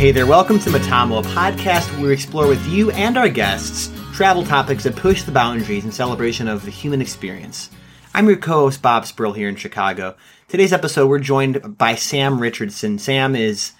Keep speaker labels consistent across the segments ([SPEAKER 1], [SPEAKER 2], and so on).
[SPEAKER 1] Hey there, welcome to Metamo, a podcast where we explore with you and our guests travel topics that push the boundaries in celebration of the human experience. I'm your co host, Bob Spurl, here in Chicago. Today's episode, we're joined by Sam Richardson. Sam is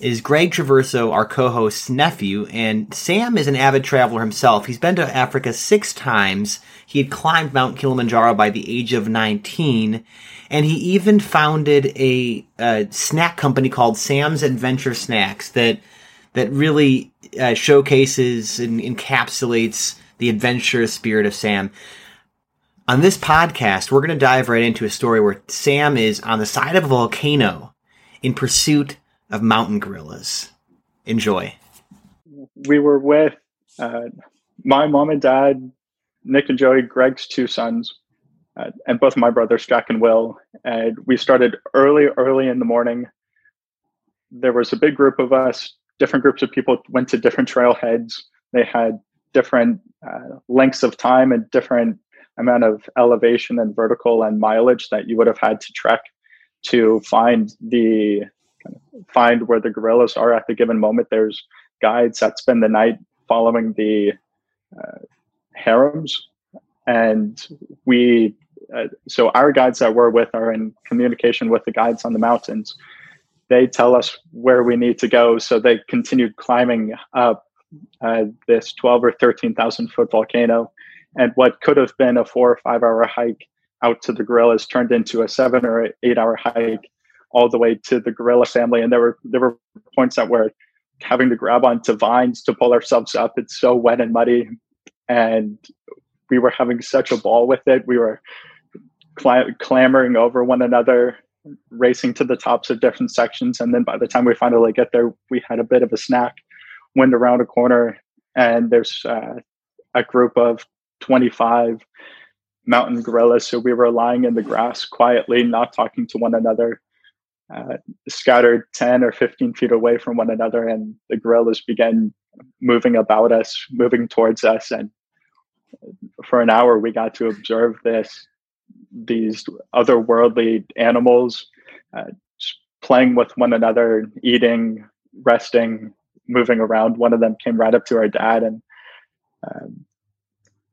[SPEAKER 1] is Greg Traverso, our co-host's nephew, and Sam is an avid traveler himself. He's been to Africa six times. He had climbed Mount Kilimanjaro by the age of 19, and he even founded a, a snack company called Sam's Adventure Snacks that that really uh, showcases and encapsulates the adventurous spirit of Sam. On this podcast, we're going to dive right into a story where Sam is on the side of a volcano in pursuit of mountain gorillas. Enjoy.
[SPEAKER 2] We were with uh, my mom and dad, Nick and Joey, Greg's two sons, uh, and both my brothers, Jack and Will. And we started early, early in the morning. There was a big group of us. Different groups of people went to different trailheads. They had different uh, lengths of time and different amount of elevation and vertical and mileage that you would have had to trek to find the find where the gorillas are at the given moment. There's guides that spend the night following the uh, harems, and we. Uh, so our guides that we're with are in communication with the guides on the mountains. They tell us where we need to go. So they continued climbing up uh, this 12 or 13,000 foot volcano. And what could have been a four or five hour hike out to the gorillas turned into a seven or eight hour hike all the way to the gorilla family. And there were there were points that were having to grab onto vines to pull ourselves up. It's so wet and muddy, and we were having such a ball with it. We were cl- clambering over one another, racing to the tops of different sections, and then by the time we finally get there, we had a bit of a snack. Went around a corner, and there's uh, a group of 25 mountain gorillas. So we were lying in the grass quietly, not talking to one another, uh, scattered 10 or 15 feet away from one another, and the gorillas began moving about us, moving towards us. And for an hour, we got to observe this these otherworldly animals uh, playing with one another, eating, resting, moving around. One of them came right up to our dad, and um,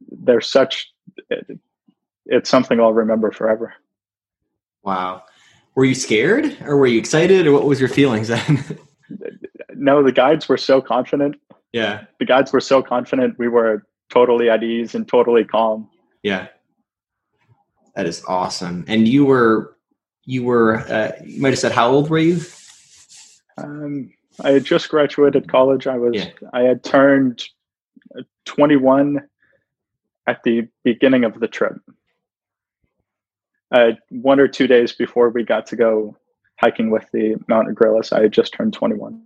[SPEAKER 2] they're such. It, it's something I'll remember forever.
[SPEAKER 1] Wow were you scared or were you excited or what was your feelings then?
[SPEAKER 2] no, the guides were so confident.
[SPEAKER 1] Yeah.
[SPEAKER 2] The guides were so confident. We were totally at ease and totally calm.
[SPEAKER 1] Yeah. That is awesome. And you were, you were, uh, you might have said, how old were you?
[SPEAKER 2] Um, I had just graduated college. I was, yeah. I had turned 21 at the beginning of the trip uh, one or two days before we got to go hiking with the mountain gorillas. I had just turned 21.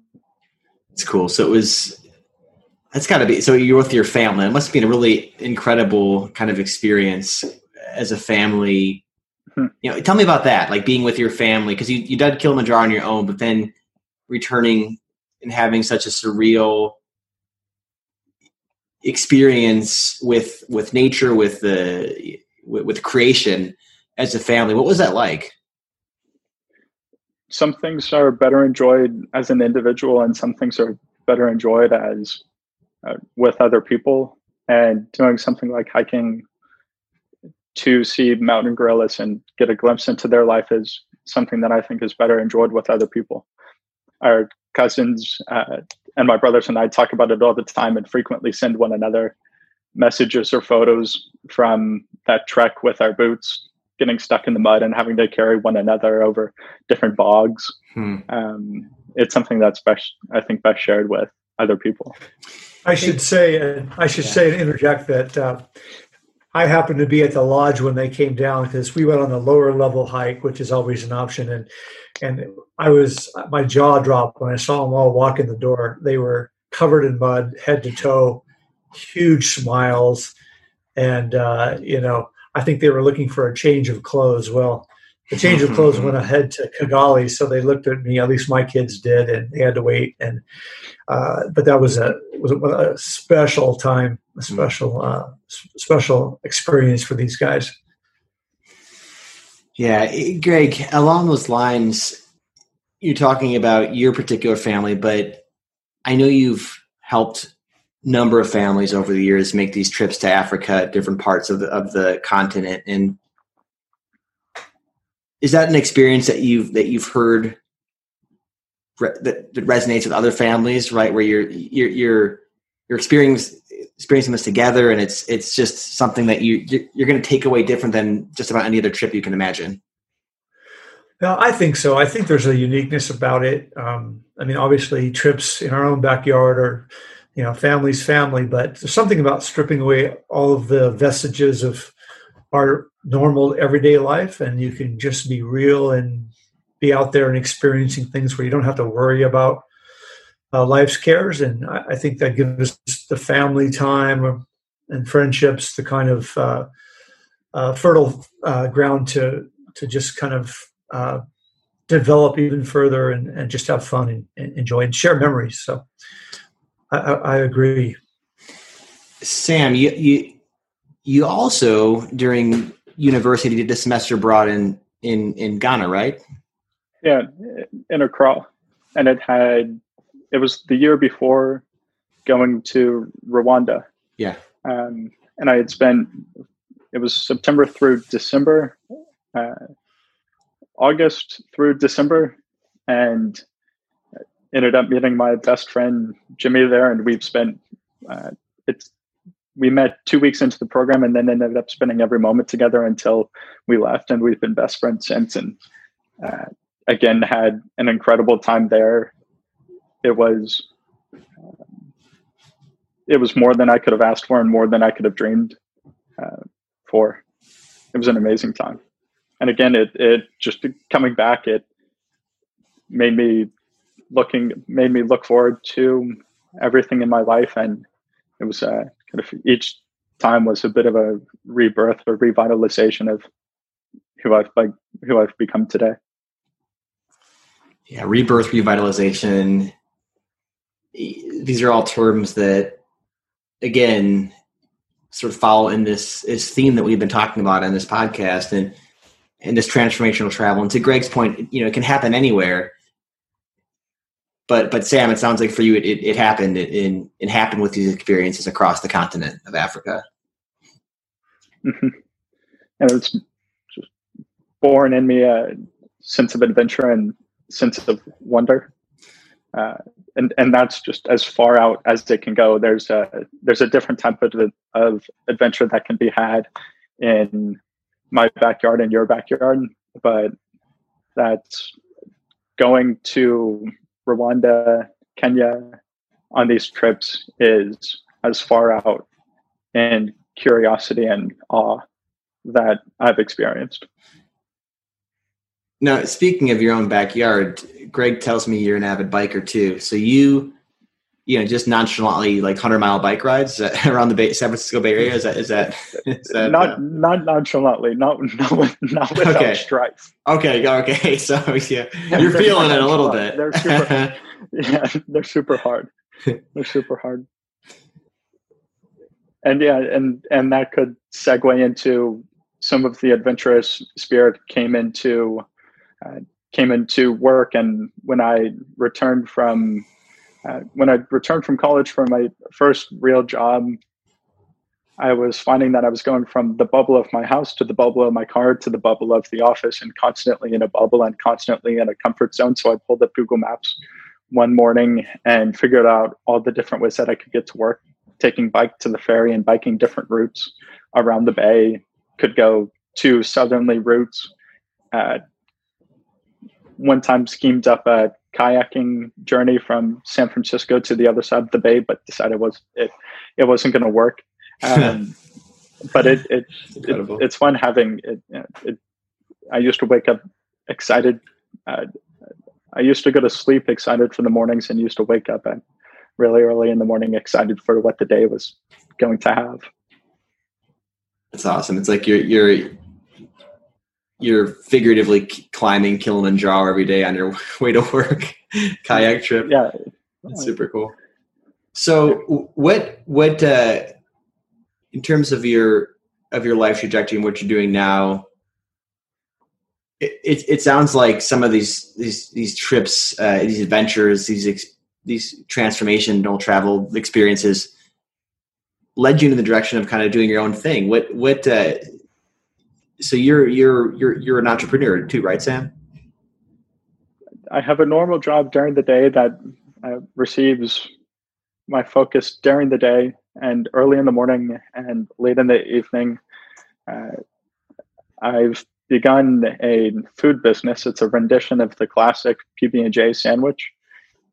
[SPEAKER 1] It's cool. So it was, that's got to be, so you're with your family. It must have been a really incredible kind of experience as a family. Hmm. You know, tell me about that, like being with your family, because you, you did Kilimanjaro on your own, but then returning and having such a surreal experience with with nature with the with, with creation as a family. What was that like?
[SPEAKER 2] Some things are better enjoyed as an individual, and some things are better enjoyed as uh, with other people. And doing something like hiking to see mountain gorillas and get a glimpse into their life is something that I think is better enjoyed with other people. Our cousins uh, and my brothers and I talk about it all the time and frequently send one another messages or photos from that trek with our boots getting stuck in the mud and having to carry one another over different bogs. Hmm. Um, it's something that's best, I think, best shared with other people.
[SPEAKER 3] I should say, I should yeah. say and interject that uh, I happened to be at the lodge when they came down because we went on the lower level hike, which is always an option. And and I was my jaw dropped when I saw them all walk in the door. They were covered in mud, head to toe, huge smiles, and uh, you know I think they were looking for a change of clothes. Well, the change of clothes went ahead to Kigali, so they looked at me. At least my kids did, and they had to wait. And uh, but that was a was a special time, a mm. special uh, special experience for these guys.
[SPEAKER 1] Yeah, Greg. Along those lines, you're talking about your particular family, but I know you've helped number of families over the years make these trips to Africa, different parts of the of the continent, and is that an experience that you've that you've heard re- that, that resonates with other families, right? Where you're you're you're you're experiencing experiencing this together, and it's it's just something that you you're, you're going to take away different than just about any other trip you can imagine.
[SPEAKER 3] Well, I think so. I think there's a uniqueness about it. Um, I mean, obviously, trips in our own backyard are, you know, family's family, but there's something about stripping away all of the vestiges of our normal everyday life, and you can just be real and be out there and experiencing things where you don't have to worry about uh, life's cares. And I, I, think that gives the family time and friendships, the kind of uh, uh, fertile uh, ground to to just kind of uh, develop even further and, and just have fun and, and, enjoy and share memories. So I, I, agree.
[SPEAKER 1] Sam, you, you, you also during university did a semester abroad in, in, in Ghana, right?
[SPEAKER 2] Yeah, in Accra. And it had, it was the year before going to Rwanda.
[SPEAKER 1] Yeah.
[SPEAKER 2] Um, and I had spent, it was September through December. Uh, August through December, and ended up meeting my best friend Jimmy there, and we've spent uh, it's we met two weeks into the program, and then ended up spending every moment together until we left, and we've been best friends since. And uh, again, had an incredible time there. It was um, it was more than I could have asked for, and more than I could have dreamed uh, for. It was an amazing time and again, it it just coming back, it made me looking made me look forward to everything in my life, and it was uh, kind of each time was a bit of a rebirth or revitalization of who I've like who I've become today.
[SPEAKER 1] Yeah, rebirth, revitalization. These are all terms that, again, sort of follow in this this theme that we've been talking about in this podcast, and and this transformational travel. And to Greg's point, you know, it can happen anywhere. But but Sam, it sounds like for you, it, it, it happened in it happened with these experiences across the continent of Africa.
[SPEAKER 2] Mm-hmm. And it's just born in me a sense of adventure and sense of wonder. Uh, and and that's just as far out as it can go. There's a there's a different type of, of adventure that can be had in my backyard and your backyard, but that's going to Rwanda, Kenya on these trips is as far out in curiosity and awe that I've experienced.
[SPEAKER 1] Now, speaking of your own backyard, Greg tells me you're an avid biker too. So you you know, just nonchalantly like hundred mile bike rides around the Bay, San Francisco Bay Area? Is that is that, is that
[SPEAKER 2] not uh, not nonchalantly, not not, not without okay. strife.
[SPEAKER 1] Okay, okay. So yeah, you're feeling it a little bit.
[SPEAKER 2] They're super, yeah, they're super hard. They're super hard. And yeah, and and that could segue into some of the adventurous spirit came into uh, came into work, and when I returned from uh, when I returned from college for my first real job, I was finding that I was going from the bubble of my house to the bubble of my car to the bubble of the office and constantly in a bubble and constantly in a comfort zone. So I pulled up Google Maps one morning and figured out all the different ways that I could get to work, taking bike to the ferry and biking different routes around the bay, could go to southerly routes. Uh, one time schemed up a kayaking journey from San Francisco to the other side of the bay, but decided was it it wasn't going to work. Um, but it, it, it, it's fun having it, it, I used to wake up excited. Uh, I used to go to sleep excited for the mornings, and used to wake up at really early in the morning excited for what the day was going to have.
[SPEAKER 1] That's awesome. It's like you're you're you're figuratively climbing Kilimanjaro every day on your way to work, kayak trip.
[SPEAKER 2] Yeah,
[SPEAKER 1] that's super cool. So, what what uh, in terms of your of your life trajectory and what you're doing now? It, it, it sounds like some of these these these trips, uh, these adventures, these ex- these transformational travel experiences led you in the direction of kind of doing your own thing. What what? Uh, so you're you're you're you're an entrepreneur too, right, Sam?
[SPEAKER 2] I have a normal job during the day that uh, receives my focus during the day and early in the morning and late in the evening. Uh, I've begun a food business. It's a rendition of the classic PB and J sandwich,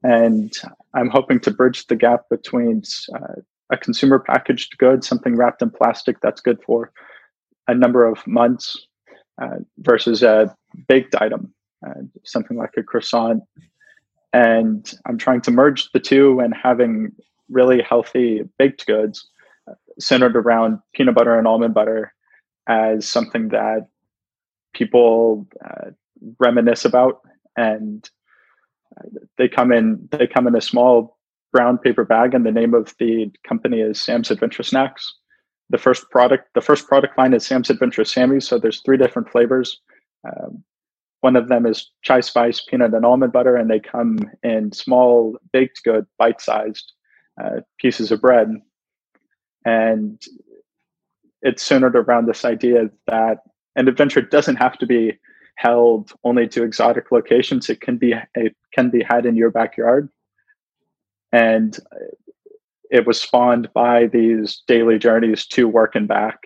[SPEAKER 2] and I'm hoping to bridge the gap between uh, a consumer packaged good, something wrapped in plastic that's good for a number of months, uh, versus a baked item, uh, something like a croissant. And I'm trying to merge the two and having really healthy baked goods uh, centered around peanut butter and almond butter as something that people uh, reminisce about and uh, they come in they come in a small brown paper bag and the name of the company is sam's adventure snacks the first product the first product line is sam's adventure sammy so there's three different flavors. Um, one of them is chai spice peanut and almond butter and they come in small baked good bite-sized uh, pieces of bread. And it's centered around this idea that an adventure doesn't have to be held only to exotic locations. It can be it can be had in your backyard, and it was spawned by these daily journeys to work and back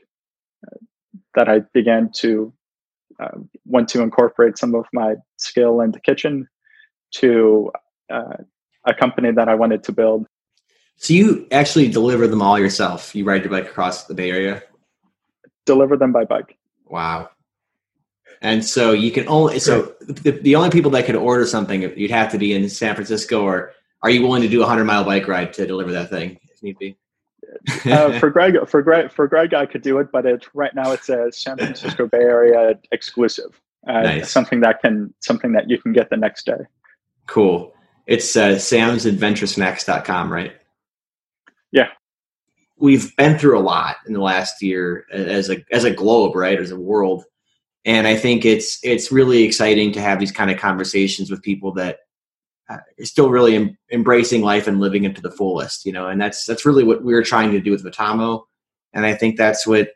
[SPEAKER 2] uh, that I began to uh, want to incorporate some of my skill in the kitchen to uh, a company that I wanted to build.
[SPEAKER 1] So you actually deliver them all yourself. You ride your bike across the Bay Area.
[SPEAKER 2] Deliver them by bike.
[SPEAKER 1] Wow. And so you can only so the, the only people that could order something you'd have to be in San Francisco or are you willing to do a hundred mile bike ride to deliver that thing if need be?
[SPEAKER 2] uh, for Greg, for Greg, for Greg, I could do it, but it's right now it's a San Francisco Bay Area exclusive. Uh, nice. Something that can something that you can get the next day.
[SPEAKER 1] Cool. It's uh, samsadventuresnacks.com, right?
[SPEAKER 2] Yeah.
[SPEAKER 1] We've been through a lot in the last year as a as a globe, right? As a world and I think it's it's really exciting to have these kind of conversations with people that still really em- embracing life and living it to the fullest, you know. And that's that's really what we are trying to do with Metamo, and I think that's what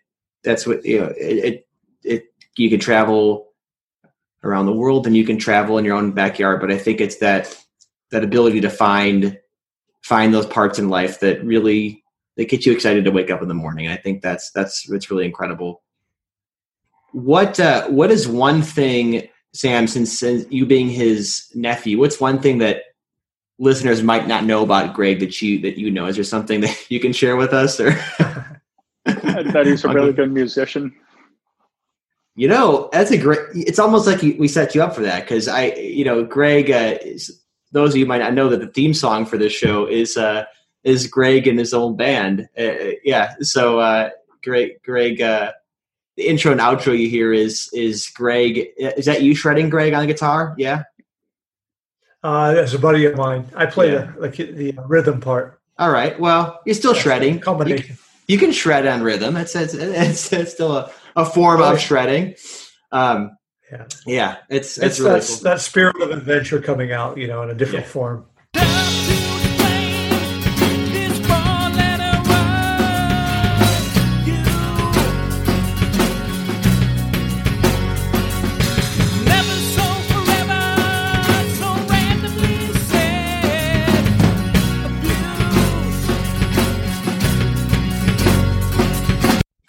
[SPEAKER 1] that's what you know. It, it, it you can travel around the world and you can travel in your own backyard, but I think it's that that ability to find find those parts in life that really that get you excited to wake up in the morning. And I think that's that's it's really incredible what uh, what is one thing, Sam, since, since you being his nephew, what's one thing that listeners might not know about Greg that you that you know? Is there something that you can share with us, or
[SPEAKER 2] that he's a really good musician?
[SPEAKER 1] You know, that's a great. It's almost like we set you up for that because I, you know, Greg. Uh, is, those of you might not know that the theme song for this show is uh, is Greg and his old band. Uh, yeah, so uh, Greg, Greg. Uh, the intro and outro you hear is is Greg. Is that you shredding, Greg, on the guitar? Yeah.
[SPEAKER 3] Uh, that's a buddy of mine. I play yeah. the, the, the rhythm part.
[SPEAKER 1] All right. Well, you're still shredding.
[SPEAKER 3] Combination.
[SPEAKER 1] You, you, can shred on rhythm. It's it's, it's, it's still a, a form of shredding. Um, yeah. Yeah. It's it's,
[SPEAKER 3] it's really cool. that spirit of adventure coming out, you know, in a different yeah. form.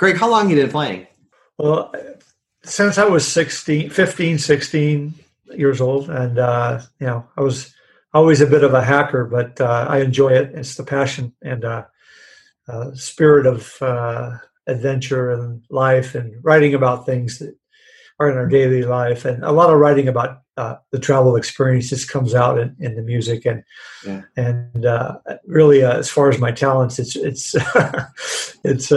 [SPEAKER 1] Greg, how long you been playing?
[SPEAKER 3] Well, since I was 16, 15, 16 years old. And, uh, you know, I was always a bit of a hacker, but uh, I enjoy it. It's the passion and uh, uh spirit of uh, adventure and life and writing about things that are in our daily life. And a lot of writing about uh, the travel experiences comes out in, in the music. And, yeah. and really, as far as my talents, it's, it's, it's,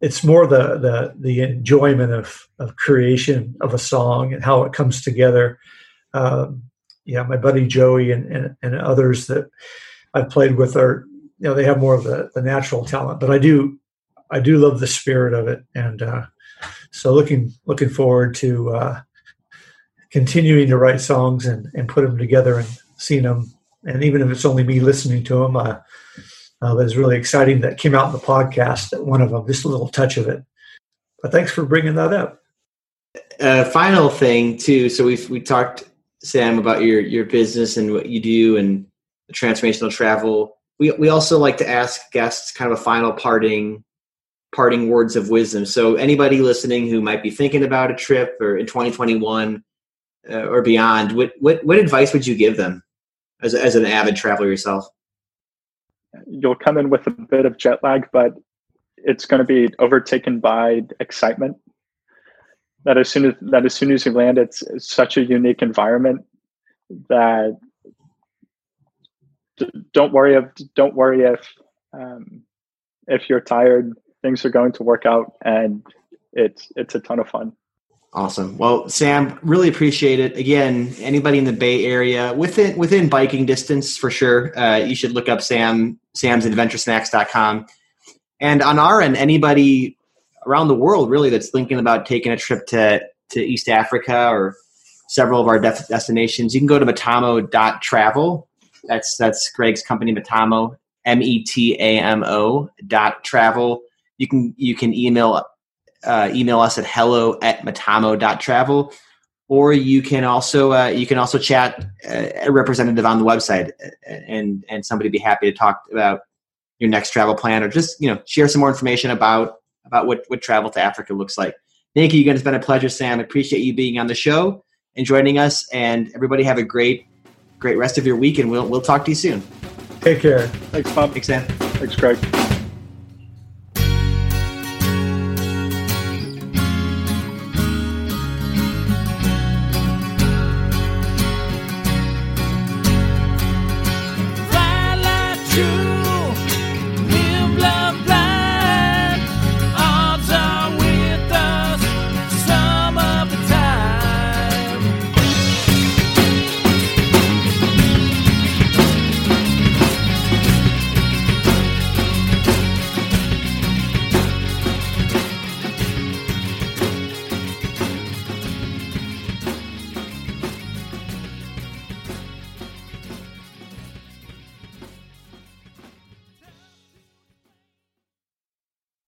[SPEAKER 3] it's more the the the enjoyment of of creation of a song and how it comes together. Um, yeah, my buddy Joey and, and, and others that I've played with are you know they have more of the, the natural talent, but I do I do love the spirit of it, and uh, so looking looking forward to uh, continuing to write songs and and put them together and seeing them and even if it's only me listening to them, uh, uh, that is really exciting. That came out in the podcast. that One of them, just a little touch of it. But thanks for bringing that up.
[SPEAKER 1] Uh, final thing too. So we've we talked Sam about your your business and what you do and transformational travel. We we also like to ask guests kind of a final parting parting words of wisdom. So anybody listening who might be thinking about a trip or in 2021 uh, or beyond, what what what advice would you give them as as an avid traveler yourself?
[SPEAKER 2] You'll come in with a bit of jet lag, but it's going to be overtaken by excitement that as soon as that as soon as you land, it's, it's such a unique environment that don't worry if don't worry if um, if you're tired, things are going to work out, and it's it's a ton of fun.
[SPEAKER 1] Awesome. Well, Sam, really appreciate it. Again, anybody in the Bay Area within within biking distance for sure, uh, you should look up Sam Sam's Adventuresnacks.com. And on our end, anybody around the world really that's thinking about taking a trip to to East Africa or several of our def- destinations, you can go to metamo.travel. That's that's Greg's company, Metamo, M E T A M O dot travel. You can you can email uh, email us at hello at metamo.travel or you can also uh, you can also chat uh, a representative on the website and and somebody be happy to talk about your next travel plan or just you know share some more information about about what, what travel to Africa looks like. Thank you again. It's been a pleasure, Sam. Appreciate you being on the show and joining us. And everybody have a great, great rest of your week. And we'll, we'll talk to you soon.
[SPEAKER 3] Take care.
[SPEAKER 2] Thanks, Bob.
[SPEAKER 1] Thanks, Sam.
[SPEAKER 2] Thanks, Greg.